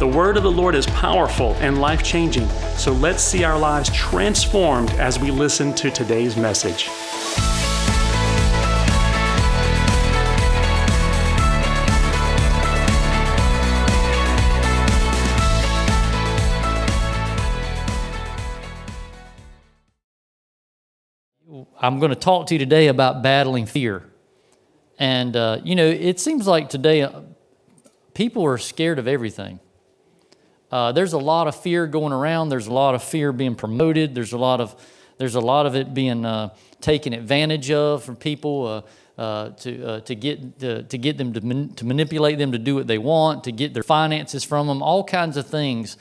The word of the Lord is powerful and life changing, so let's see our lives transformed as we listen to today's message. I'm going to talk to you today about battling fear. And, uh, you know, it seems like today uh, people are scared of everything. Uh, there's a lot of fear going around. There's a lot of fear being promoted. There's a lot of, there's a lot of it being uh, taken advantage of from people uh, uh, to, to, get, to, to get them to, man, to manipulate them to do what they want, to get their finances from them, all kinds of things.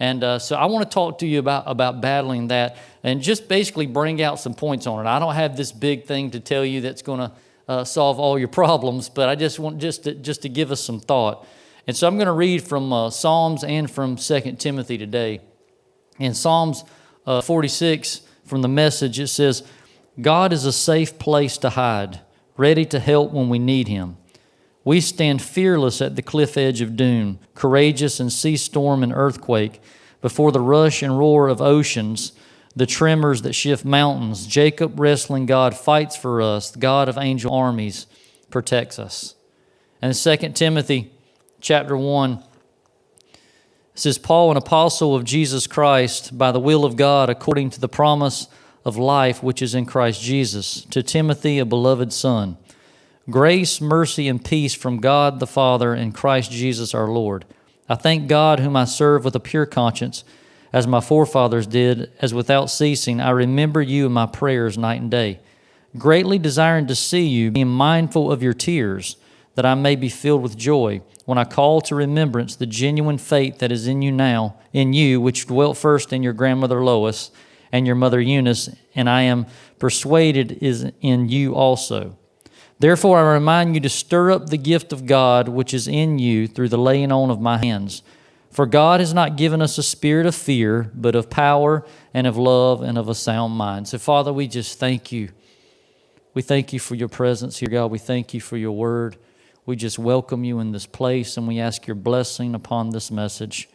And uh, so I want to talk to you about, about battling that and just basically bring out some points on it. I don't have this big thing to tell you that's going to uh, solve all your problems, but I just want just to, just to give us some thought. And so I'm going to read from uh, Psalms and from 2 Timothy today. In Psalms uh, 46, from the message, it says, God is a safe place to hide, ready to help when we need him. We stand fearless at the cliff edge of doom, courageous in sea storm and earthquake, before the rush and roar of oceans, the tremors that shift mountains. Jacob, wrestling God, fights for us. The God of angel armies protects us. And 2 Timothy chapter 1 says, Paul, an apostle of Jesus Christ, by the will of God, according to the promise of life which is in Christ Jesus, to Timothy, a beloved son. Grace, mercy, and peace from God the Father and Christ Jesus our Lord. I thank God, whom I serve with a pure conscience, as my forefathers did, as without ceasing I remember you in my prayers night and day, greatly desiring to see you, being mindful of your tears, that I may be filled with joy when I call to remembrance the genuine faith that is in you now, in you, which dwelt first in your grandmother Lois and your mother Eunice, and I am persuaded is in you also. Therefore, I remind you to stir up the gift of God which is in you through the laying on of my hands. For God has not given us a spirit of fear, but of power and of love and of a sound mind. So, Father, we just thank you. We thank you for your presence here, God. We thank you for your word. We just welcome you in this place and we ask your blessing upon this message.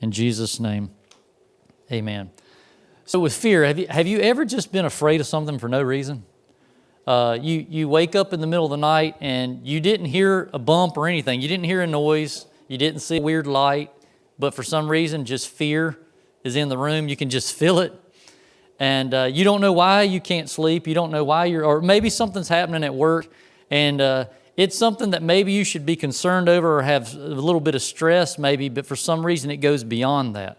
In Jesus' name, amen. So, with fear, have you, have you ever just been afraid of something for no reason? Uh, you, you wake up in the middle of the night and you didn't hear a bump or anything. You didn't hear a noise. You didn't see a weird light. But for some reason, just fear is in the room. You can just feel it. And uh, you don't know why you can't sleep. You don't know why you're, or maybe something's happening at work and uh, it's something that maybe you should be concerned over or have a little bit of stress, maybe, but for some reason it goes beyond that.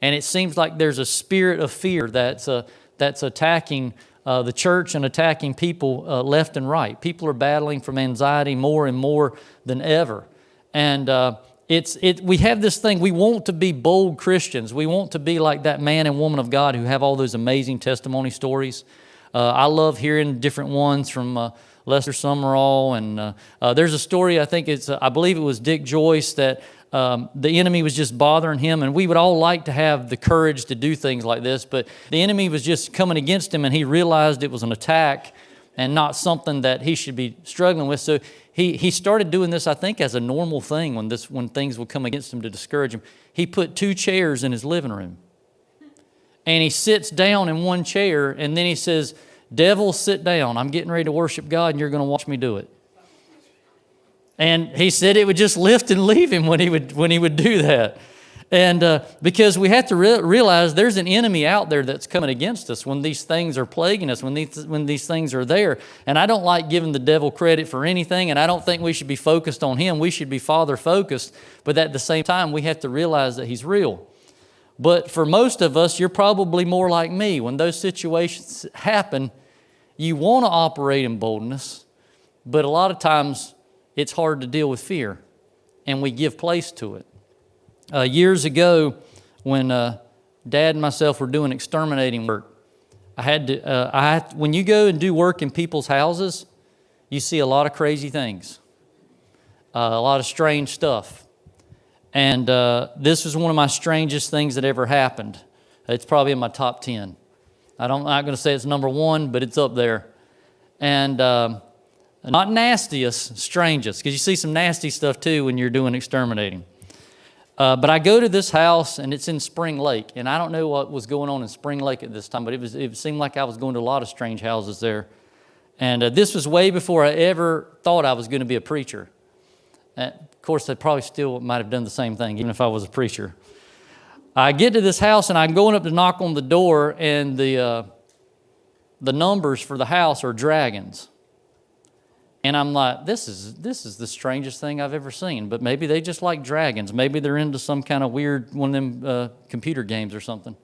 And it seems like there's a spirit of fear that's, uh, that's attacking uh, the church and attacking people uh, left and right. People are battling from anxiety more and more than ever. And uh, it's, it, we have this thing, we want to be bold Christians. We want to be like that man and woman of God who have all those amazing testimony stories. Uh, I love hearing different ones from uh, Lester Sumrall. And uh, uh, there's a story, I think it's, uh, I believe it was Dick Joyce, that um, the enemy was just bothering him. And we would all like to have the courage to do things like this, but the enemy was just coming against him, and he realized it was an attack and not something that he should be struggling with. So he, he started doing this, I think, as a normal thing when, this, when things would come against him to discourage him. He put two chairs in his living room. And he sits down in one chair, and then he says, Devil, sit down. I'm getting ready to worship God, and you're going to watch me do it. And he said it would just lift and leave him when he would, when he would do that. And uh, because we have to re- realize there's an enemy out there that's coming against us when these things are plaguing us, when these, when these things are there. And I don't like giving the devil credit for anything, and I don't think we should be focused on him. We should be Father focused. But at the same time, we have to realize that he's real. But for most of us, you're probably more like me. When those situations happen, you want to operate in boldness, but a lot of times it's hard to deal with fear, and we give place to it. Uh, years ago, when uh, Dad and myself were doing exterminating work, I had to, uh, I when you go and do work in people's houses, you see a lot of crazy things, uh, a lot of strange stuff. And uh, this was one of my strangest things that ever happened. It's probably in my top 10. I don't, I'm not going to say it's number one, but it's up there. And um, not nastiest, strangest, because you see some nasty stuff too when you're doing exterminating. Uh, but I go to this house and it's in Spring Lake, and I don't know what was going on in Spring Lake at this time, but it was it seemed like I was going to a lot of strange houses there. And uh, this was way before I ever thought I was going to be a preacher. Of course, I probably still might have done the same thing, even if I was a preacher. I get to this house and I'm going up to knock on the door, and the uh, the numbers for the house are dragons. And I'm like, this is this is the strangest thing I've ever seen. But maybe they just like dragons. Maybe they're into some kind of weird one of them uh, computer games or something.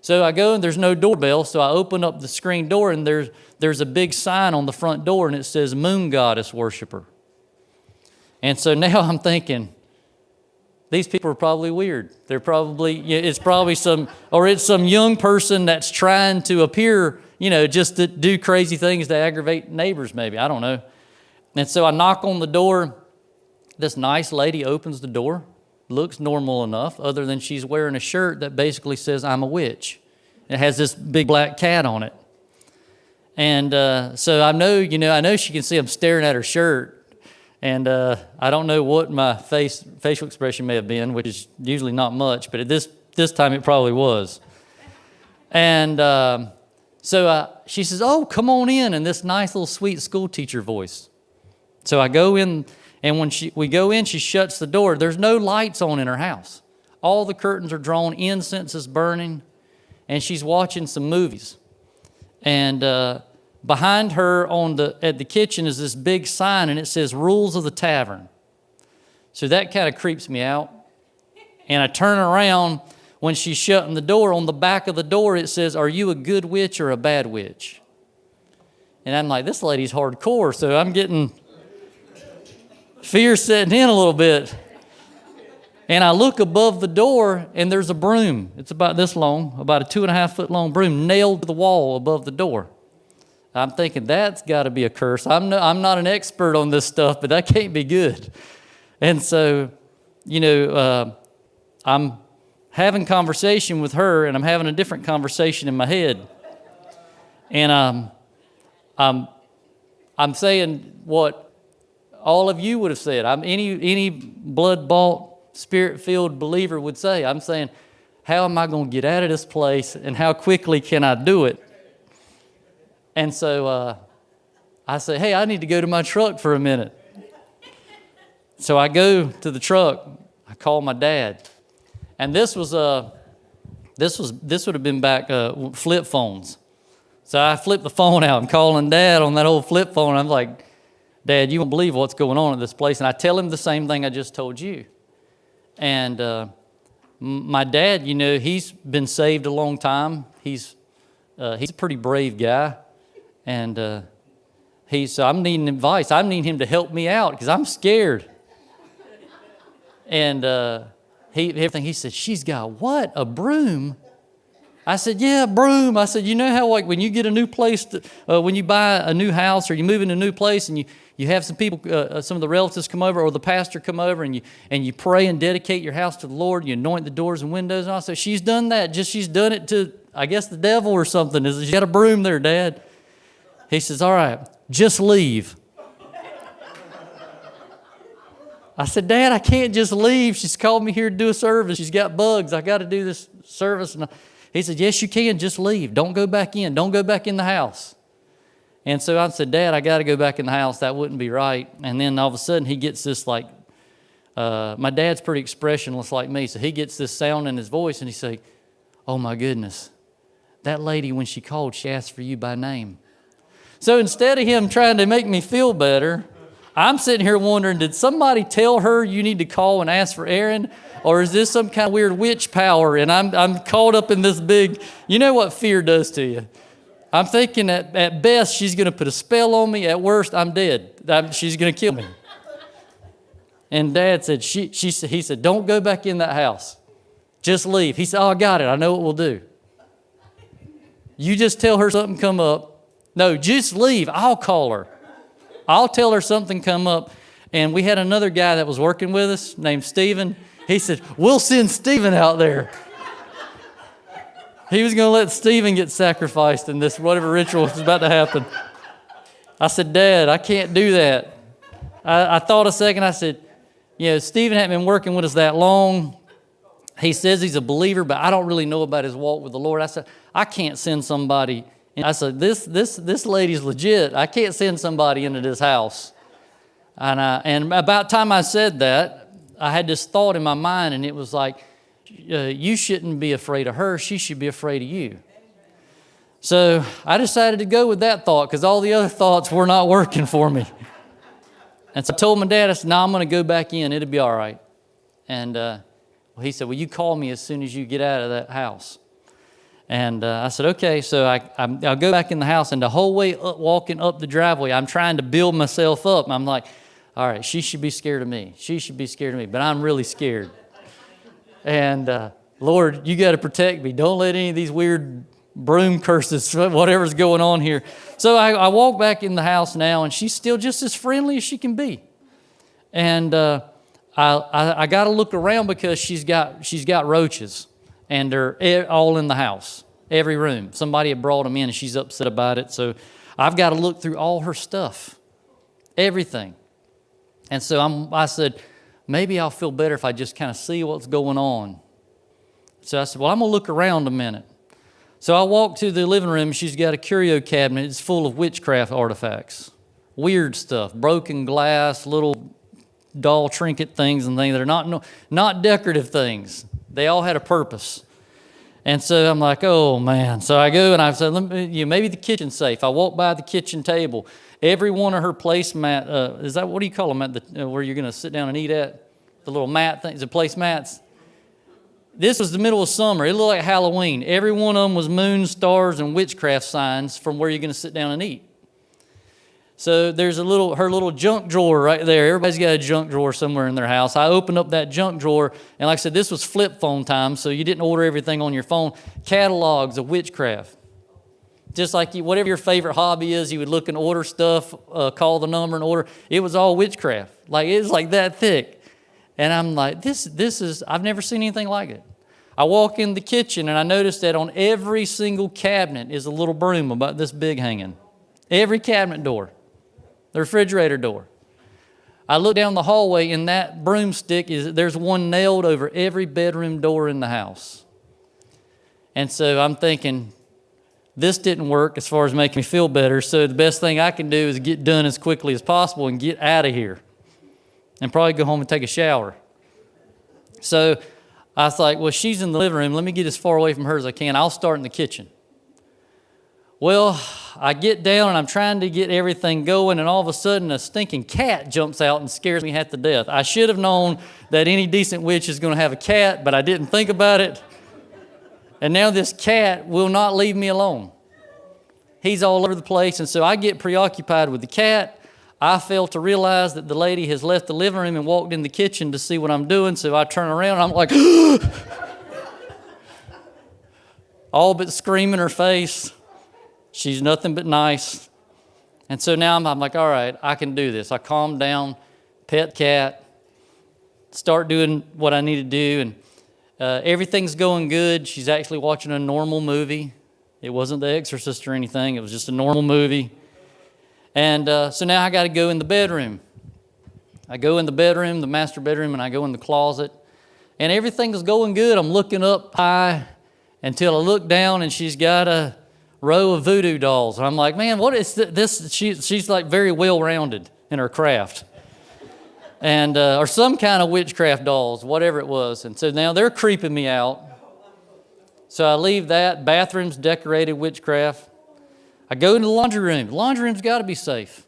So I go and there's no doorbell. So I open up the screen door and there's there's a big sign on the front door and it says Moon Goddess Worshiper. And so now I'm thinking, these people are probably weird. They're probably it's probably some or it's some young person that's trying to appear, you know, just to do crazy things to aggravate neighbors. Maybe I don't know. And so I knock on the door. This nice lady opens the door, looks normal enough, other than she's wearing a shirt that basically says, I'm a witch. It has this big black cat on it. And uh, so I know, you know, I know she can see I'm staring at her shirt. And uh, I don't know what my face facial expression may have been, which is usually not much, but at this this time it probably was. And um, so uh, she says, "Oh, come on in," in this nice little sweet school teacher voice. So I go in, and when she, we go in, she shuts the door. There's no lights on in her house. All the curtains are drawn, incense is burning, and she's watching some movies. And uh, behind her on the, at the kitchen is this big sign, and it says Rules of the Tavern. So that kind of creeps me out. And I turn around when she's shutting the door. On the back of the door, it says, Are you a good witch or a bad witch? And I'm like, This lady's hardcore. So I'm getting fear setting in a little bit. And I look above the door, and there's a broom. It's about this long, about a two and a half foot long broom, nailed to the wall above the door. I'm thinking that's got to be a curse. I'm, no, I'm not an expert on this stuff, but that can't be good. And so, you know, uh, I'm having conversation with her, and I'm having a different conversation in my head. And um, I'm, I'm saying what all of you would have said. I'm, any, any blood bought, spirit filled believer would say. I'm saying, how am I going to get out of this place and how quickly can I do it? And so uh, I say, hey, I need to go to my truck for a minute. So I go to the truck. I call my dad, and this was uh, this was this would have been back uh, flip phones. So I flip the phone out. I'm calling dad on that old flip phone. I'm like, Dad, you won't believe what's going on at this place. And I tell him the same thing I just told you. And uh, my dad, you know, he's been saved a long time. He's, uh, he's a pretty brave guy. And uh, he's, so I'm needing advice. I'm needing him to help me out because I'm scared. And uh, he, everything, he said, She's got what? A broom? I said, yeah, broom. I said, you know how like when you get a new place, to, uh, when you buy a new house or you move into a new place and you, you have some people, uh, uh, some of the relatives come over or the pastor come over and you, and you pray and dedicate your house to the Lord. and You anoint the doors and windows. And I said, she's done that. Just she's done it to, I guess, the devil or something. Is She's got a broom there, Dad. He says, all right, just leave. I said, Dad, I can't just leave. She's called me here to do a service. She's got bugs. I got to do this service. And he said, Yes, you can. Just leave. Don't go back in. Don't go back in the house. And so I said, Dad, I got to go back in the house. That wouldn't be right. And then all of a sudden, he gets this like, uh, my dad's pretty expressionless like me. So he gets this sound in his voice and he say, Oh my goodness, that lady, when she called, she asked for you by name. So instead of him trying to make me feel better, I'm sitting here wondering, did somebody tell her you need to call and ask for Aaron? Or is this some kind of weird witch power? And I'm, I'm caught up in this big, you know what fear does to you. I'm thinking that at best she's going to put a spell on me. At worst, I'm dead. I'm, she's going to kill me. And dad said, she, she, he said, don't go back in that house. Just leave. He said, oh, I got it. I know what we'll do. You just tell her something come up. No, just leave. I'll call her. I'll tell her something come up. And we had another guy that was working with us named Stephen. He said, We'll send Stephen out there. He was going to let Stephen get sacrificed in this whatever ritual was about to happen. I said, Dad, I can't do that. I, I thought a second. I said, You know, Stephen hadn't been working with us that long. He says he's a believer, but I don't really know about his walk with the Lord. I said, I can't send somebody. And I said, This, this, this lady's legit. I can't send somebody into this house. And, I, and about time I said that, I had this thought in my mind, and it was like, uh, you shouldn't be afraid of her. She should be afraid of you. So I decided to go with that thought because all the other thoughts were not working for me. And so I told my dad, I said, no, I'm going to go back in. It'll be all right. And uh, well, he said, well, you call me as soon as you get out of that house. And uh, I said, okay. So I, I, will go back in the house, and the whole way up, walking up the driveway, I'm trying to build myself up. I'm like, all right, she should be scared of me. She should be scared of me, but I'm really scared. And uh, Lord, you got to protect me. Don't let any of these weird broom curses, whatever's going on here. So I, I, walk back in the house now, and she's still just as friendly as she can be. And uh, I, I, I got to look around because she's got, she's got roaches, and they're all in the house, every room. Somebody had brought them in, and she's upset about it. So I've got to look through all her stuff, everything. And so I'm, I said, maybe I'll feel better if I just kind of see what's going on. So I said, well, I'm going to look around a minute. So I walked to the living room. She's got a curio cabinet. It's full of witchcraft artifacts, weird stuff, broken glass, little doll trinket things and things that are not, not decorative things. They all had a purpose. And so I'm like, oh man. So I go and I said, me, you know, maybe the kitchen safe. I walk by the kitchen table Every one of her placemat, uh, is that, what do you call them at the, uh, where you're going to sit down and eat at? The little mat things, the placemats? This was the middle of summer. It looked like Halloween. Every one of them was moon, stars, and witchcraft signs from where you're going to sit down and eat. So there's a little her little junk drawer right there. Everybody's got a junk drawer somewhere in their house. I opened up that junk drawer, and like I said, this was flip phone time, so you didn't order everything on your phone. Catalogs of witchcraft. Just like you, whatever your favorite hobby is, you would look and order stuff, uh, call the number and order. It was all witchcraft. Like it was like that thick. And I'm like, this, this is, I've never seen anything like it. I walk in the kitchen and I notice that on every single cabinet is a little broom about this big hanging. Every cabinet door, the refrigerator door. I look down the hallway and that broomstick is there's one nailed over every bedroom door in the house. And so I'm thinking, this didn't work as far as making me feel better. So the best thing I can do is get done as quickly as possible and get out of here and probably go home and take a shower. So I was like, well, she's in the living room. Let me get as far away from her as I can. I'll start in the kitchen. Well, I get down and I'm trying to get everything going, and all of a sudden a stinking cat jumps out and scares me half to death. I should have known that any decent witch is going to have a cat, but I didn't think about it. And now this cat will not leave me alone. He's all over the place. And so I get preoccupied with the cat. I fail to realize that the lady has left the living room and walked in the kitchen to see what I'm doing. So I turn around and I'm like, all but screaming her face. She's nothing but nice. And so now I'm, I'm, like, all right, I can do this. I calm down, pet cat, start doing what I need to do. And uh, everything's going good. She's actually watching a normal movie. It wasn't The Exorcist or anything, it was just a normal movie. And uh, so now I got to go in the bedroom. I go in the bedroom, the master bedroom, and I go in the closet. And everything's going good. I'm looking up high until I look down and she's got a row of voodoo dolls. And I'm like, man, what is this? She, she's like very well rounded in her craft and uh, or some kind of witchcraft dolls, whatever it was. And so now they're creeping me out. So I leave that. Bathrooms decorated witchcraft. I go into the laundry room. The laundry room's got to be safe.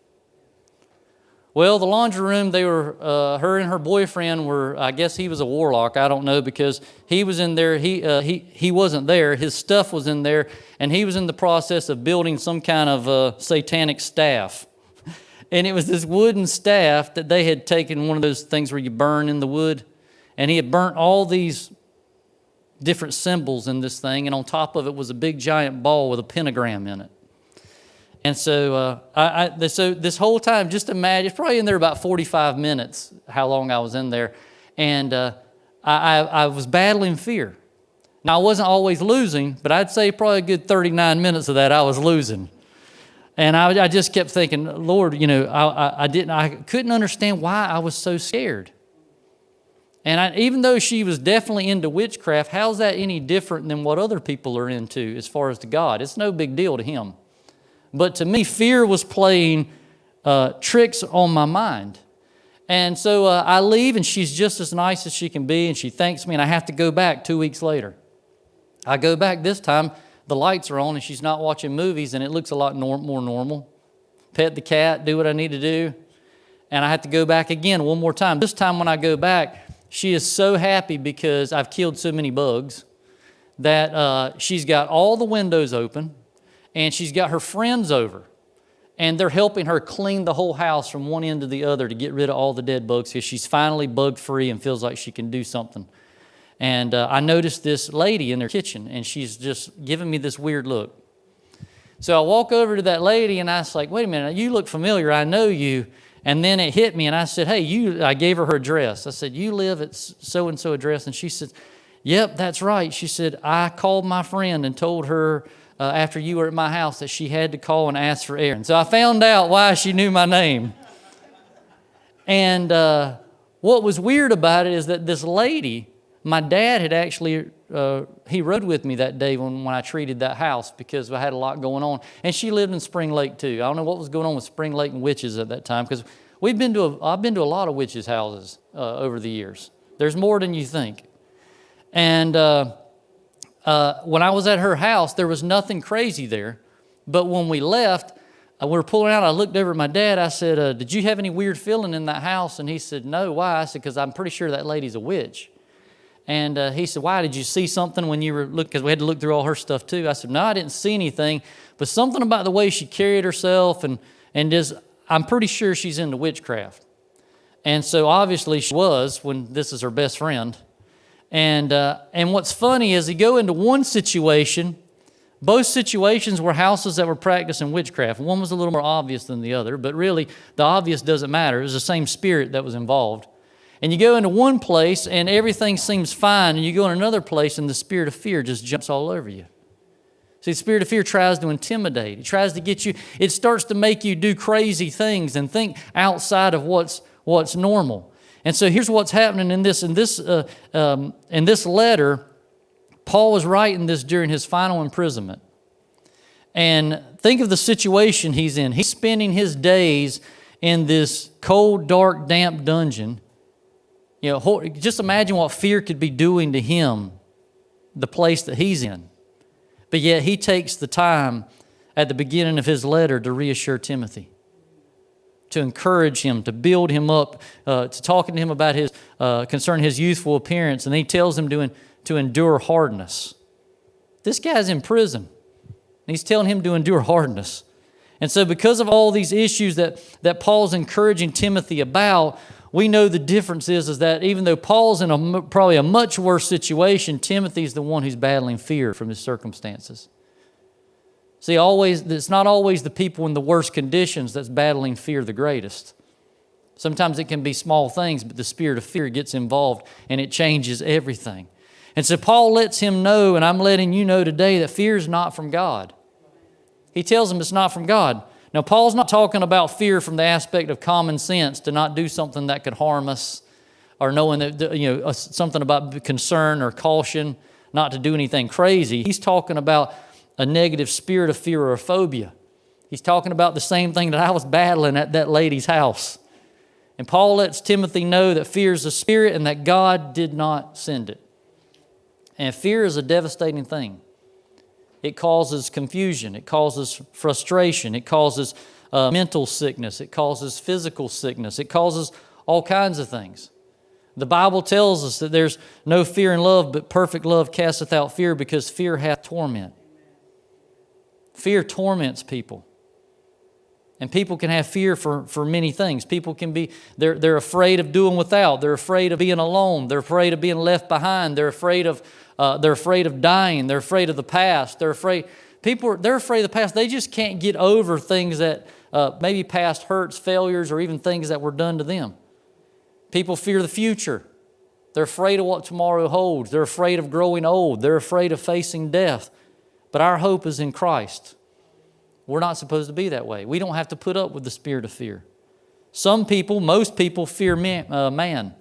Well, the laundry room, they were, uh, her and her boyfriend were, I guess he was a warlock, I don't know, because he was in there, he, uh, he, he wasn't there, his stuff was in there, and he was in the process of building some kind of uh, satanic staff. And it was this wooden staff that they had taken, one of those things where you burn in the wood, and he had burnt all these different symbols in this thing, and on top of it was a big giant ball with a pentagram in it. And so, uh, I, I, so this whole time, just imagine, it's probably in there about 45 minutes, how long I was in there. And uh, I, I, was battling fear. Now, I wasn't always losing, but I'd say probably a good 39 minutes of that I was losing. And I, just kept thinking, Lord, you know, I, I, didn't, I couldn't understand why I was so scared. And even though she was definitely into witchcraft, how's that any different than what other people are into as far as to God? It's no big deal to him. But to me, fear was playing uh, tricks on my mind. And so uh, I leave, and she's just as nice as she can be, and she thanks me, and I have to go back two weeks later. I go back this time, the lights are on, and she's not watching movies, and it looks a lot more normal. Pet the cat, do what I need to do, and I have to go back again one more time. This time, when I go back, she is so happy because I've killed so many bugs that uh, she's got all the windows open and she's got her friends over and they're helping her clean the whole house from one end to the other to get rid of all the dead bugs because she's finally bug free and feels like she can do something. And uh, I noticed this lady in their kitchen, and she's just giving me this weird look. So I walk over to that lady, and I was like, "Wait a minute, you look familiar. I know you." And then it hit me, and I said, "Hey, you." I gave her her address. I said, "You live at so and so address," and she said, "Yep, that's right." She said, "I called my friend and told her." Uh, after you were at my house that she had to call and ask for Aaron. So I found out why she knew my name. And uh, what was weird about it is that this lady, my dad had actually, uh, he rode with me that day when, when I treated that house because I had a lot going on. And she lived in Spring Lake too. I don't know what was going on with Spring Lake and witches at that time because we've been to a, I've been to a lot of witches' houses uh, over the years. There's more than you think. And uh, when I was at her house, there was nothing crazy there. But when we left, uh, we were pulling out. I looked over at my dad. I said, uh, Did you have any weird feeling in that house? And he said, No. Why? I said, Because I'm pretty sure that lady's a witch. And uh, he said, Why? Did you see something when you were looking? Because we had to look through all her stuff too. I said, No, I didn't see anything. But something about the way she carried herself and, and just, I'm pretty sure she's into witchcraft. And so obviously she was when this is her best friend. And, uh, and what's funny is you go into one situation, both situations were houses that were practicing witchcraft. One was a little more obvious than the other, but really the obvious doesn't matter. It was the same spirit that was involved. And you go into one place and everything seems fine, and you go in another place and the spirit of fear just jumps all over you. See, the spirit of fear tries to intimidate. It tries to get you, it starts to make you do crazy things and think outside of what's, what's normal. And so here's what's happening in this in this uh, um, in this letter. Paul was writing this during his final imprisonment. And think of the situation he's in. He's spending his days in this cold, dark, damp dungeon. You know, just imagine what fear could be doing to him, the place that he's in. But yet he takes the time at the beginning of his letter to reassure Timothy to encourage him, to build him up, uh, to talking to him about his uh, concerning his youthful appearance, and he tells him to, to endure hardness. This guy's in prison, and he's telling him to endure hardness. And so, because of all these issues that, that Paul's encouraging Timothy about, we know the difference is, is that even though Paul's in a, probably a much worse situation, Timothy's the one who's battling fear from his circumstances. See, always it's not always the people in the worst conditions that's battling fear the greatest. Sometimes it can be small things, but the spirit of fear gets involved and it changes everything. And so Paul lets him know, and I'm letting you know today, that fear is not from God. He tells him it's not from God. Now, Paul's not talking about fear from the aspect of common sense to not do something that could harm us, or knowing that, you know, something about concern or caution, not to do anything crazy. He's talking about a negative spirit of fear or a phobia. He's talking about the same thing that I was battling at that lady's house. And Paul lets Timothy know that fear is a spirit and that God did not send it. And fear is a devastating thing. It causes confusion, it causes frustration, it causes uh, mental sickness, it causes physical sickness, it causes all kinds of things. The Bible tells us that there's no fear in love, but perfect love casteth out fear because fear hath torment. Fear torments people. And people can have fear for, for many things. People can be, they're, they're afraid of doing without. They're afraid of being alone. They're afraid of being left behind. They're afraid of, uh, they're afraid of dying. They're afraid of the past. They're afraid, people, are, they're afraid of the past. They just can't get over things that uh, maybe past hurts, failures, or even things that were done to them. People fear the future. They're afraid of what tomorrow holds. They're afraid of growing old. They're afraid of facing death. But our hope is in Christ. We're not supposed to be that way. We don't have to put up with the spirit of fear. Some people, most people, fear man. Uh, man.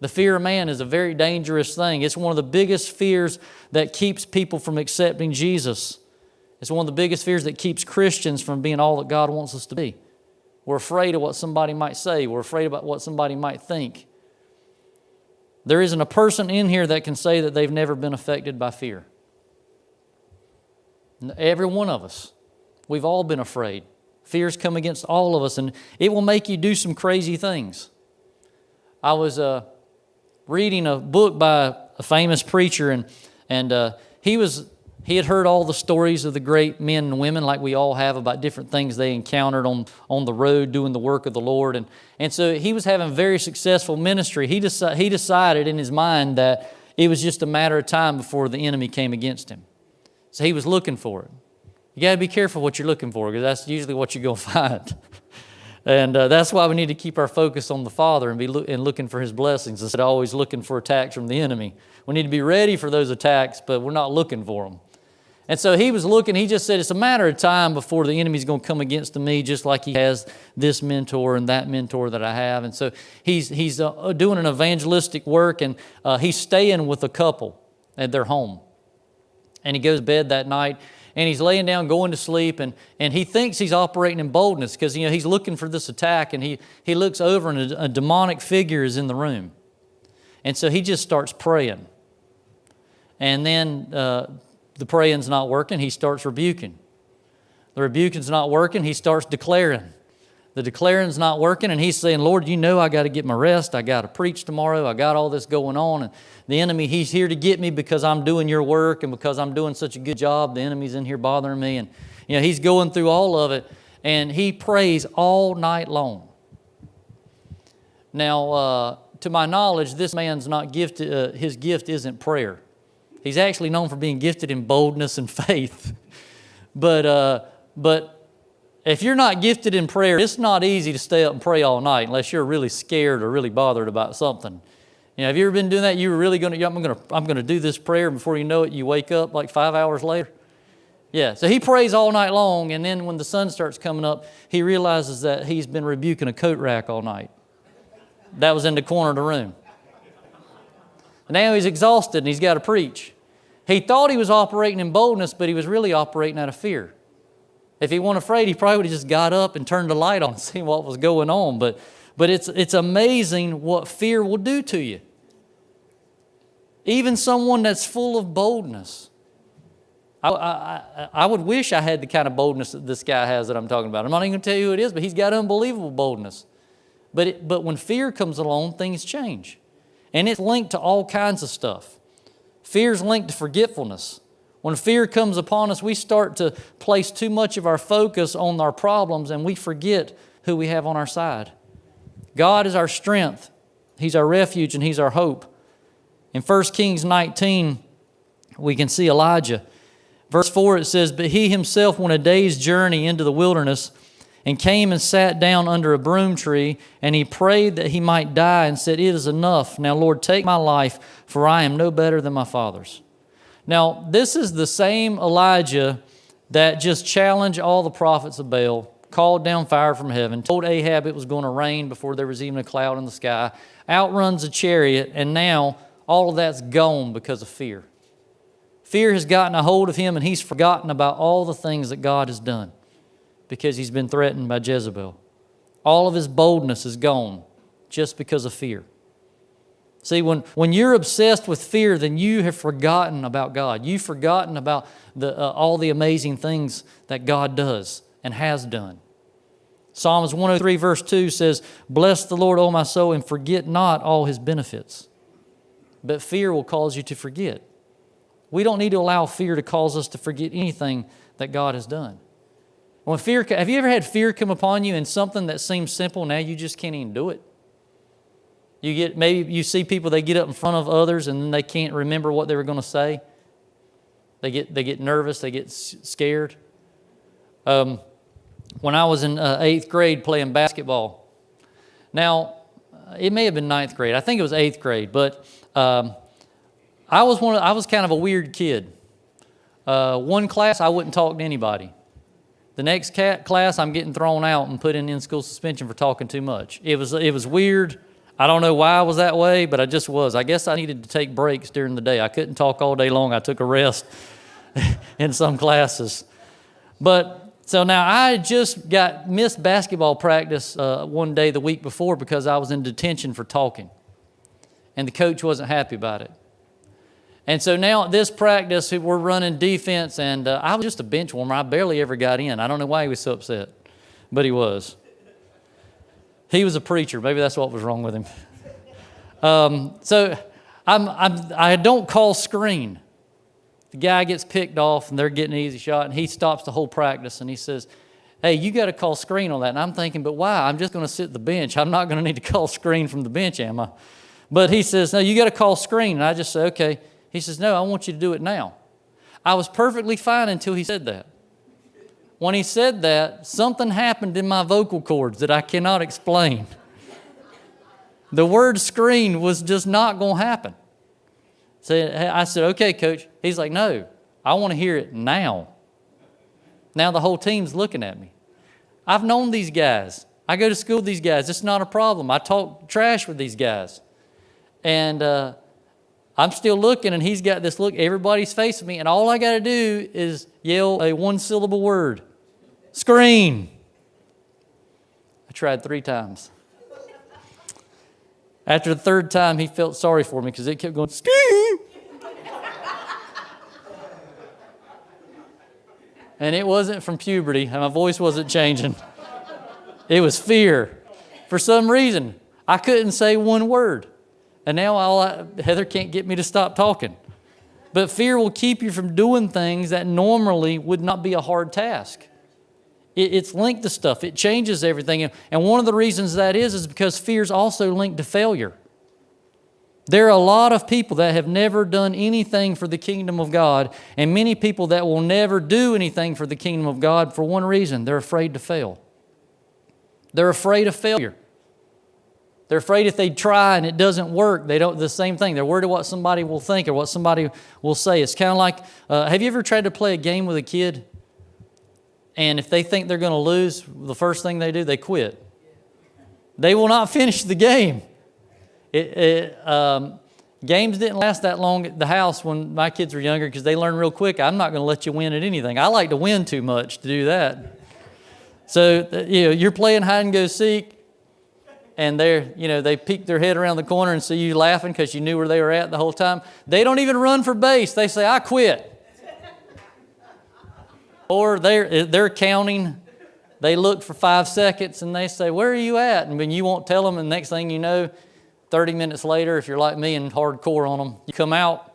The fear of man is a very dangerous thing. It's one of the biggest fears that keeps people from accepting Jesus. It's one of the biggest fears that keeps Christians from being all that God wants us to be. We're afraid of what somebody might say, we're afraid about what somebody might think. There isn't a person in here that can say that they've never been affected by fear. Every one of us. We've all been afraid. Fears come against all of us, and it will make you do some crazy things. I was uh, reading a book by a famous preacher, and, and uh, he was he had heard all the stories of the great men and women, like we all have, about different things they encountered on, on the road doing the work of the Lord. And, and so he was having very successful ministry. He, deci- he decided in his mind that it was just a matter of time before the enemy came against him. So he was looking for it. You got to be careful what you're looking for because that's usually what you're going to find. and uh, that's why we need to keep our focus on the Father and be lo- and looking for His blessings instead of always looking for attacks from the enemy. We need to be ready for those attacks, but we're not looking for them. And so he was looking, he just said, It's a matter of time before the enemy's going to come against me, just like he has this mentor and that mentor that I have. And so he's, he's uh, doing an evangelistic work and uh, he's staying with a couple at their home. And he goes to bed that night and he's laying down going to sleep and, and he thinks he's operating in boldness because you know he's looking for this attack and he, he looks over and a, a demonic figure is in the room and so he just starts praying and then uh, the praying's not working, he starts rebuking. The rebuking's not working, he starts declaring. The declaring's not working, and he's saying, Lord, you know I got to get my rest. I got to preach tomorrow. I got all this going on. And the enemy, he's here to get me because I'm doing your work and because I'm doing such a good job. The enemy's in here bothering me. And, you know, he's going through all of it, and he prays all night long. Now, uh, to my knowledge, this man's not gifted, uh, his gift isn't prayer. He's actually known for being gifted in boldness and faith. but, uh, but if you're not gifted in prayer, it's not easy to stay up and pray all night unless you're really scared or really bothered about something. You know, have you ever been doing that? You were really going to, I'm going to, I'm going to do this prayer. Before you know it, you wake up like five hours later. Yeah, so he prays all night long, and then when the sun starts coming up, he realizes that he's been rebuking a coat rack all night. That was in the corner of the room. Now he's exhausted and he's got to preach. He thought he was operating in boldness, but he was really operating out of fear. If he weren't afraid, he probably would have just got up and turned the light on and seen what was going on. But, but it's, it's amazing what fear will do to you. Even someone that's full of boldness. I, I, I would wish I had the kind of boldness that this guy has that I'm talking about. I'm not even going to tell you who it is, but he's got unbelievable boldness. But, it, but when fear comes along, things change. And it's linked to all kinds of stuff. Fear's linked to forgetfulness. When fear comes upon us, we start to place too much of our focus on our problems and we forget who we have on our side. God is our strength, He's our refuge, and He's our hope. In 1 Kings 19, we can see Elijah. Verse 4 it says, But he himself went a day's journey into the wilderness and came and sat down under a broom tree, and he prayed that he might die and said, It is enough. Now, Lord, take my life, for I am no better than my father's. Now, this is the same Elijah that just challenged all the prophets of Baal, called down fire from heaven, told Ahab it was going to rain before there was even a cloud in the sky, outruns a chariot, and now all of that's gone because of fear. Fear has gotten a hold of him, and he's forgotten about all the things that God has done because he's been threatened by Jezebel. All of his boldness is gone just because of fear. See, when, when you're obsessed with fear, then you have forgotten about God. You've forgotten about the, uh, all the amazing things that God does and has done. Psalms 103, verse 2 says, Bless the Lord, O my soul, and forget not all his benefits. But fear will cause you to forget. We don't need to allow fear to cause us to forget anything that God has done. When fear, have you ever had fear come upon you and something that seems simple, now you just can't even do it? You get maybe you see people they get up in front of others and they can't remember what they were going to say. They get they get nervous, they get scared. Um, when I was in uh, eighth grade playing basketball, now it may have been ninth grade. I think it was eighth grade, but um, I was one. Of, I was kind of a weird kid. Uh, one class I wouldn't talk to anybody. The next class I'm getting thrown out and put in in-school suspension for talking too much. It was it was weird. I don't know why I was that way, but I just was. I guess I needed to take breaks during the day. I couldn't talk all day long. I took a rest in some classes. But so now I just got missed basketball practice uh, one day the week before because I was in detention for talking. And the coach wasn't happy about it. And so now at this practice, we're running defense, and uh, I was just a bench warmer. I barely ever got in. I don't know why he was so upset, but he was. He was a preacher. Maybe that's what was wrong with him. Um, so I'm, I'm, I don't call screen. The guy gets picked off and they're getting an easy shot, and he stops the whole practice and he says, Hey, you got to call screen on that. And I'm thinking, But why? I'm just going to sit the bench. I'm not going to need to call screen from the bench, am I? But he says, No, you got to call screen. And I just say, Okay. He says, No, I want you to do it now. I was perfectly fine until he said that. When he said that, something happened in my vocal cords that I cannot explain. The word screen was just not going to happen. So I said, okay, coach. He's like, no, I want to hear it now. Now the whole team's looking at me. I've known these guys. I go to school with these guys. It's not a problem. I talk trash with these guys. And uh, I'm still looking, and he's got this look. Everybody's facing me, and all I got to do is yell a one syllable word Screen. I tried three times. After the third time, he felt sorry for me because it kept going, Screen. and it wasn't from puberty, and my voice wasn't changing. It was fear. For some reason, I couldn't say one word. And now all I, Heather can't get me to stop talking. But fear will keep you from doing things that normally would not be a hard task. It, it's linked to stuff, it changes everything. And one of the reasons that is, is because fear is also linked to failure. There are a lot of people that have never done anything for the kingdom of God, and many people that will never do anything for the kingdom of God for one reason they're afraid to fail. They're afraid of failure. They're afraid if they try and it doesn't work, they don't, the same thing. They're worried what somebody will think or what somebody will say. It's kind of like uh, have you ever tried to play a game with a kid and if they think they're going to lose, the first thing they do, they quit. They will not finish the game. It, it, um, games didn't last that long at the house when my kids were younger because they learn real quick. I'm not going to let you win at anything. I like to win too much to do that. So uh, you know, you're playing hide and go seek, and they're you know they peek their head around the corner and see you laughing because you knew where they were at the whole time. They don't even run for base. They say, "I quit." Or they're, eh, they're counting. They look for five seconds and they say, Where are you at? And when you won't tell them, and the next thing you know, 30 minutes later, if you're like me and hardcore on them, you come out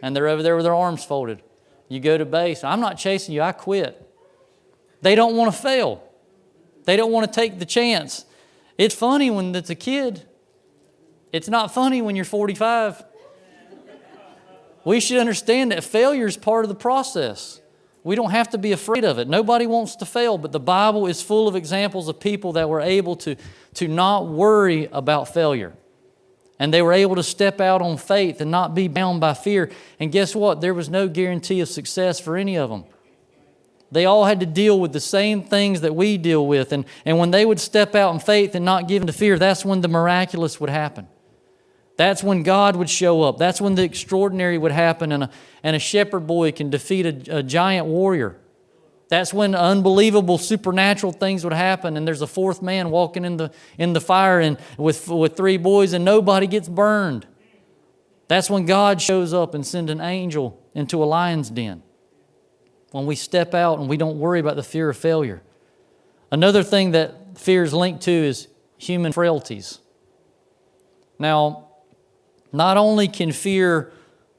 and they're over there with their arms folded. You go to base. I'm not chasing you, I quit. They don't want to fail, they don't want to take the chance. It's funny when it's a kid, it's not funny when you're 45. We should understand that failure is part of the process. We don't have to be afraid of it. Nobody wants to fail, but the Bible is full of examples of people that were able to, to not worry about failure. And they were able to step out on faith and not be bound by fear. And guess what? There was no guarantee of success for any of them. They all had to deal with the same things that we deal with. And, and when they would step out in faith and not give in to fear, that's when the miraculous would happen. That's when God would show up. That's when the extraordinary would happen and a, and a shepherd boy can defeat a, a giant warrior. That's when unbelievable supernatural things would happen, and there's a fourth man walking in the, in the fire and with, with three boys, and nobody gets burned. That's when God shows up and sends an angel into a lion's den. When we step out and we don't worry about the fear of failure. Another thing that fear is linked to is human frailties. Now, not only can fear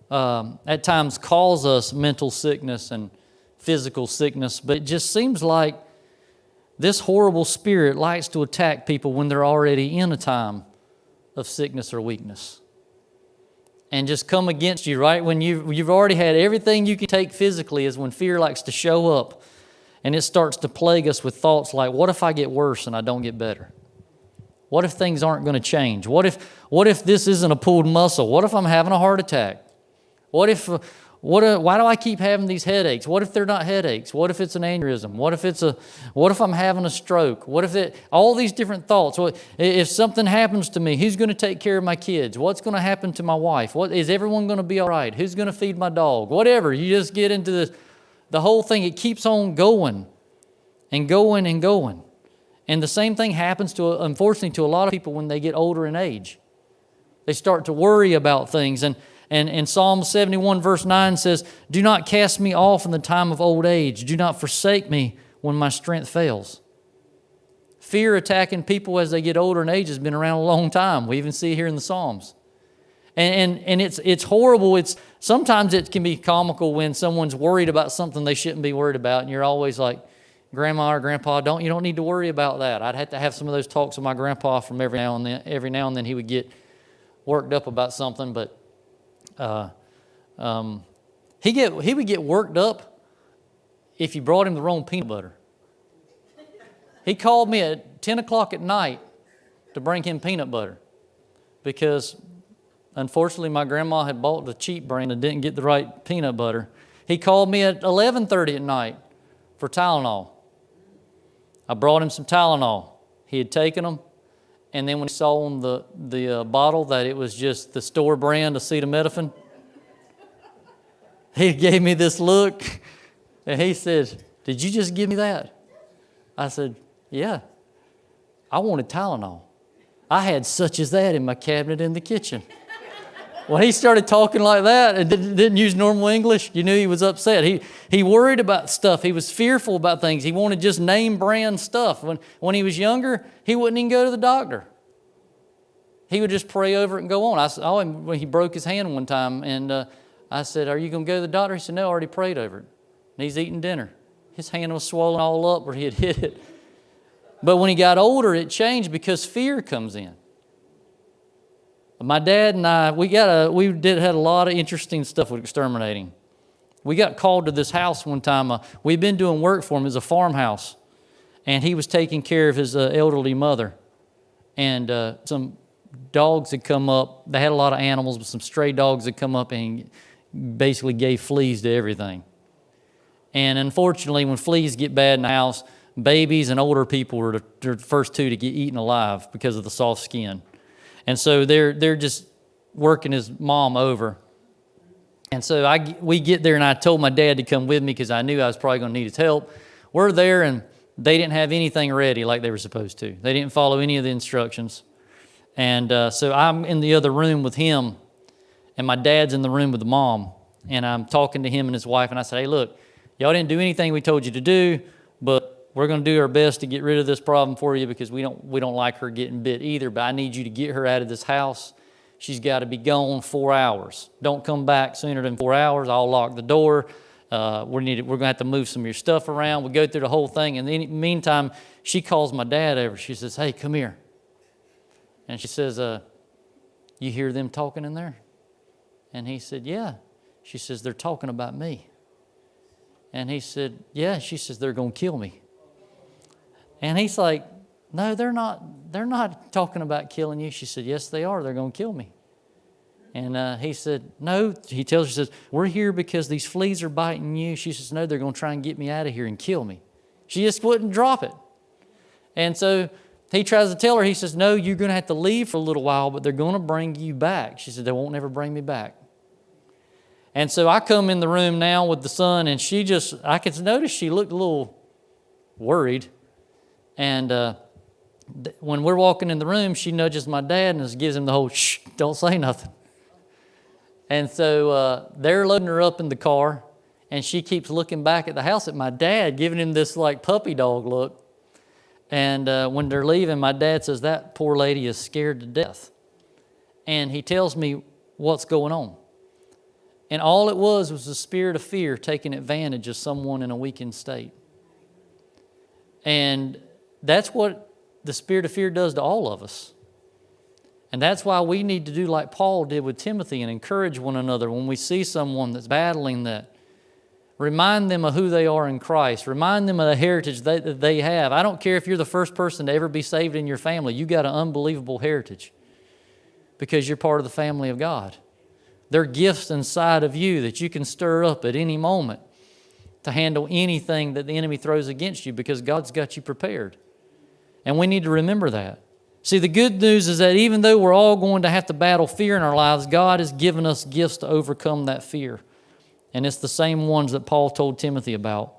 um, at times cause us mental sickness and physical sickness, but it just seems like this horrible spirit likes to attack people when they're already in a time of sickness or weakness and just come against you right? When you, you've already had everything you can take physically is when fear likes to show up and it starts to plague us with thoughts like what if i get worse and i don't get better what if things aren't going to change what if what if this isn't a pulled muscle what if i'm having a heart attack what if what, uh, why do I keep having these headaches? What if they're not headaches? What if it's an aneurysm? What if it's a, what if I'm having a stroke? What if it, all these different thoughts. What, if something happens to me, who's going to take care of my kids? What's going to happen to my wife? What, is everyone going to be all right? Who's going to feed my dog? Whatever. You just get into this, the whole thing. It keeps on going and going and going. And the same thing happens to, unfortunately, to a lot of people when they get older in age. They start to worry about things. And, and, and Psalm 71, verse 9 says, Do not cast me off in the time of old age. Do not forsake me when my strength fails. Fear attacking people as they get older in age has been around a long time. We even see it here in the Psalms. And, and, and it's, it's horrible. It's, sometimes it can be comical when someone's worried about something they shouldn't be worried about, and you're always like, Grandma or Grandpa, don't you don't need to worry about that. I'd have to have some of those talks with my grandpa from every now and then. Every now and then he would get worked up about something, but uh, um, he, get, he would get worked up if you brought him the wrong peanut butter. He called me at 10 o'clock at night to bring him peanut butter because unfortunately my grandma had bought the cheap brand and didn't get the right peanut butter. He called me at 11:30 at night for Tylenol. I brought him some Tylenol. He had taken them and then when he saw on the, the uh, bottle that it was just the store brand acetaminophen, he gave me this look and he said, Did you just give me that? I said, Yeah. I wanted Tylenol. I had such as that in my cabinet in the kitchen. When he started talking like that and didn't, didn't, use normal English, you knew he was upset. He, he worried about stuff. He was fearful about things. He wanted just name brand stuff. When, when he was younger, he wouldn't even go to the doctor. He would just pray over it and go on. I saw him when he broke his hand one time, and uh, I said, Are you going to go to the doctor? He said, No, I already prayed over it. And he's eating dinner. His hand was swollen all up where he had hit it. But when he got older, it changed because fear comes in. My dad and I, we got a, we did had a lot of interesting stuff with exterminating. We got called to this house one time. Uh, we'd been doing work for him as a farmhouse, and he was taking care of his uh, elderly mother. And uh, some dogs had come up. They had a lot of animals, but some stray dogs had come up and basically gave fleas to everything. And unfortunately, when fleas get bad in the house, babies and older people are the first two to get eaten alive because of the soft skin. And so they're, they're just working his mom over. And so I, we get there, and I told my dad to come with me because I knew I was probably going to need his help. We're there, and they didn't have anything ready like they were supposed to. They didn't follow any of the instructions. And uh, so I'm in the other room with him, and my dad's in the room with the mom. And I'm talking to him and his wife, and I said, Hey, look, y'all didn't do anything we told you to do, we're going to do our best to get rid of this problem for you because we don't, we don't like her getting bit either. But I need you to get her out of this house. She's got to be gone four hours. Don't come back sooner than four hours. I'll lock the door. Uh, we need, we're going to have to move some of your stuff around. We go through the whole thing. And in the meantime, she calls my dad over. She says, Hey, come here. And she says, uh, You hear them talking in there? And he said, Yeah. She says, They're talking about me. And he said, Yeah. She says, They're going to kill me. And he's like, No, they're not, they're not talking about killing you. She said, Yes, they are. They're going to kill me. And uh, he said, No. He tells her, he says, We're here because these fleas are biting you. She says, No, they're going to try and get me out of here and kill me. She just wouldn't drop it. And so he tries to tell her, he says, No, you're going to have to leave for a little while, but they're going to bring you back. She said, They won't ever bring me back. And so I come in the room now with the son, and she just, I could notice she looked a little worried. And uh, th- when we're walking in the room, she nudges my dad and gives him the whole shh, don't say nothing. And so uh, they're loading her up in the car, and she keeps looking back at the house at my dad, giving him this like puppy dog look. And uh, when they're leaving, my dad says, That poor lady is scared to death. And he tells me what's going on. And all it was was the spirit of fear taking advantage of someone in a weakened state. And that's what the spirit of fear does to all of us. And that's why we need to do like Paul did with Timothy and encourage one another when we see someone that's battling that. Remind them of who they are in Christ. Remind them of the heritage that they have. I don't care if you're the first person to ever be saved in your family, you got an unbelievable heritage because you're part of the family of God. There are gifts inside of you that you can stir up at any moment to handle anything that the enemy throws against you because God's got you prepared. And we need to remember that. See, the good news is that even though we're all going to have to battle fear in our lives, God has given us gifts to overcome that fear. And it's the same ones that Paul told Timothy about.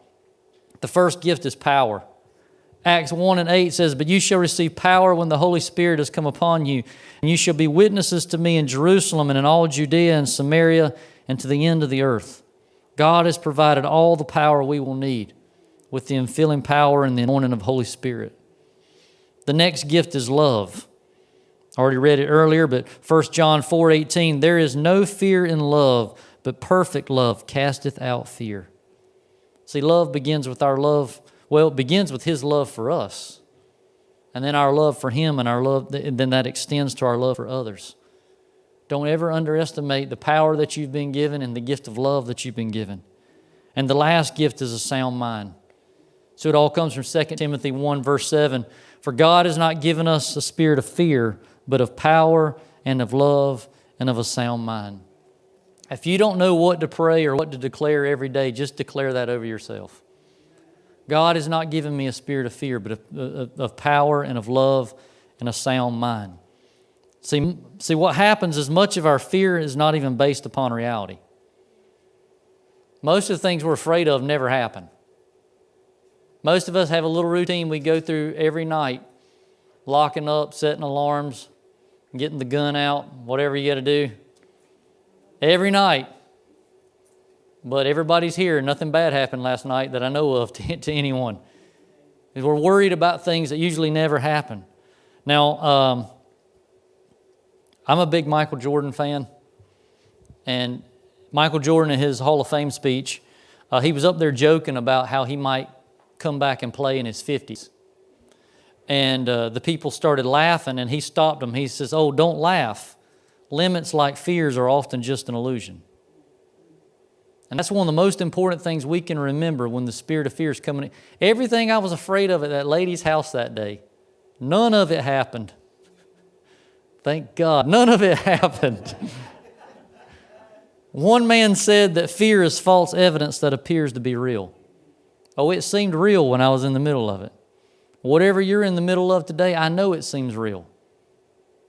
The first gift is power. Acts 1 and 8 says, But you shall receive power when the Holy Spirit has come upon you, and you shall be witnesses to me in Jerusalem and in all Judea and Samaria and to the end of the earth. God has provided all the power we will need with the infilling power and the anointing of Holy Spirit. The next gift is love. I already read it earlier, but 1 John 4 18, there is no fear in love but perfect love casteth out fear. See, love begins with our love, well, it begins with His love for us. And then our love for Him and our love, then that extends to our love for others. Don't ever underestimate the power that you've been given and the gift of love that you've been given. And the last gift is a sound mind. So it all comes from 2 Timothy 1, verse 7. For God has not given us a spirit of fear, but of power and of love and of a sound mind. If you don't know what to pray or what to declare every day, just declare that over yourself. God has not given me a spirit of fear, but of, of, power and of love and a sound mind. See, see, what happens is much of our fear is not even based upon reality. Most of the things we're afraid of never happen. Most of us have a little routine we go through every night locking up, setting alarms, getting the gun out, whatever you got to do every night. But everybody's here. Nothing bad happened last night that I know of to, to anyone. We're worried about things that usually never happen. Now, um, I'm a big Michael Jordan fan. And Michael Jordan, in his Hall of Fame speech, uh, he was up there joking about how he might come back and play in his 50s. And uh, the people started laughing, and he stopped them. He says, Oh, don't laugh limits like fears are often just an illusion. And that's one of the most important things we can remember when the spirit of fear is coming in. Everything I was afraid of at that lady's house that day, none of it happened. Thank God, none of it happened. One man said that fear is false evidence that appears to be real. Oh, it seemed real when I was in the middle of it. Whatever you're in the middle of today, I know it seems real.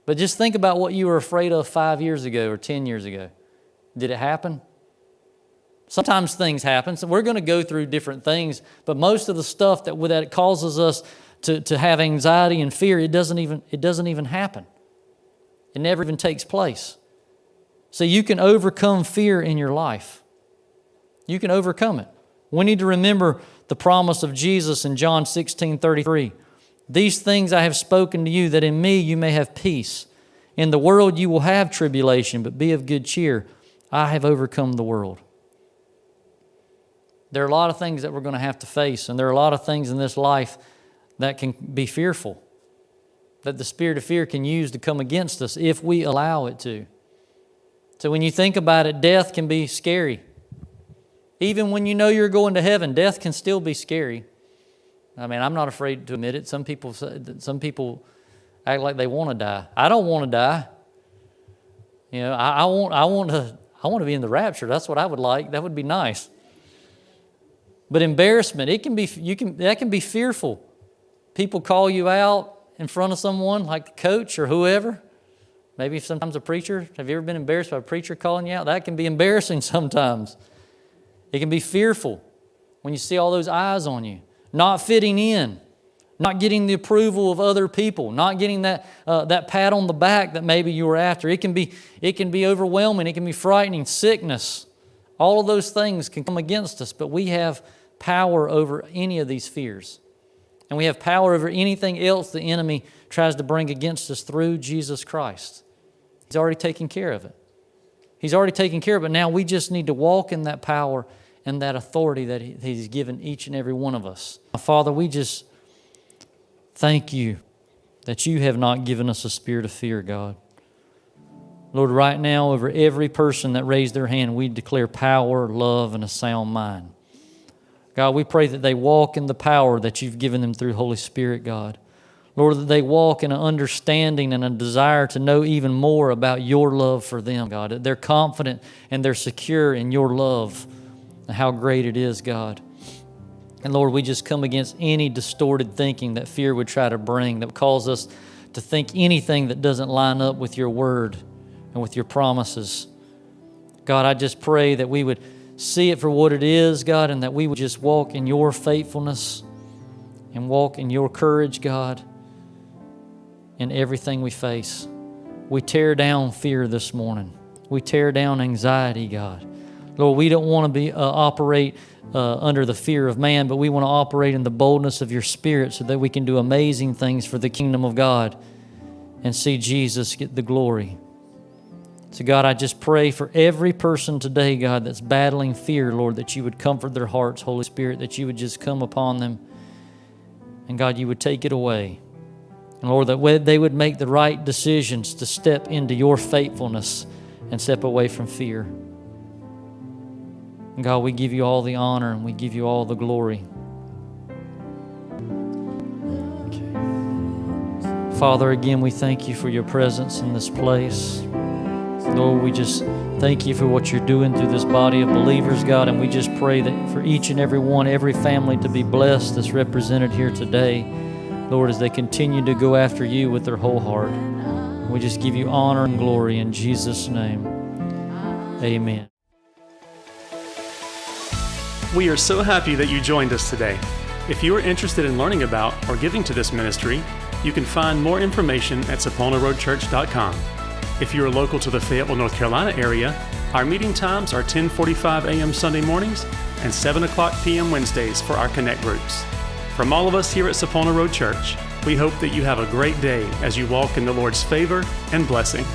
But just think about what you were afraid of five years ago or 10 years ago. Did it happen? Sometimes things happen. So we're going to go through different things, but most of the stuff that, that causes us to, to have anxiety and fear, it doesn't, even, it doesn't even happen. It never even takes place. So you can overcome fear in your life. You can overcome it. We need to remember the promise of Jesus in John 16 33. These things I have spoken to you, that in me you may have peace. In the world you will have tribulation, but be of good cheer. I have overcome the world. There are a lot of things that we're going to have to face, and there are a lot of things in this life that can be fearful, that the spirit of fear can use to come against us if we allow it to. So when you think about it, death can be scary. Even when you know you're going to heaven, death can still be scary. I mean, I'm not afraid to admit it. Some people, some people act like they want to die. I don't want to die. You know, I, I, want, I, want to, I want to be in the rapture. That's what I would like. That would be nice. But embarrassment, it can be, you can, that can be fearful. People call you out in front of someone, like the coach or whoever. Maybe sometimes a preacher. Have you ever been embarrassed by a preacher calling you out? That can be embarrassing sometimes. It can be fearful when you see all those eyes on you not fitting in, not getting the approval of other people, not getting that, uh, that pat on the back that maybe you were after. It can, be, it can be overwhelming, it can be frightening, sickness. All of those things can come against us, but we have power over any of these fears. And we have power over anything else the enemy tries to bring against us through Jesus Christ. He's already taken care of it. He's already taken care of it. But now we just need to walk in that power and that authority that He's given each and every one of us. Father, we just Thank you that you have not given us a spirit of fear, God. Lord, right now, over every person that raised their hand, we declare power, love, and a sound mind. God, we pray that they walk in the power that you've given them through Holy Spirit, God. Lord, that they walk in an understanding and a desire to know even more about your love for them, God. That they're confident and they're secure in your love how great it is, God. And Lord, we just come against any distorted thinking that fear would try to bring that would cause us to think anything that doesn't line up with your word and with your promises. God, I just pray that we would see it for what it is, God, and that we would just walk in your faithfulness and walk in your courage, God, in everything we face. We tear down fear this morning. We tear down anxiety, God. Lord, we don't want to be uh, operate uh, under the fear of man, but we want to operate in the boldness of your Spirit so that we can do amazing things for the kingdom of God and see Jesus get the glory. So, God, I just pray for every person today, God, that's battling fear, Lord, that you would comfort their hearts, Holy Spirit, that you would just come upon them. And, God, you would take it away. And, Lord, that they would make the right decisions to step into your faithfulness and step away from fear. God, we give you all the honor and we give you all the glory. Father, again, we thank you for your presence in this place. Lord, we just thank you for what you're doing through this body of believers, God, and we just pray that for each and every one, every family to be blessed that's represented here today, Lord, as they continue to go after you with their whole heart. We just give you honor and glory in Jesus' name. Amen. We are so happy that you joined us today. If you are interested in learning about or giving to this ministry, you can find more information at saponaroadchurch.com. If you are local to the Fayetteville, North Carolina area, our meeting times are 10:45 a.m. Sunday mornings and 7 o'clock p.m. Wednesdays for our connect groups. From all of us here at Sapona Road Church, we hope that you have a great day as you walk in the Lord's favor and blessing.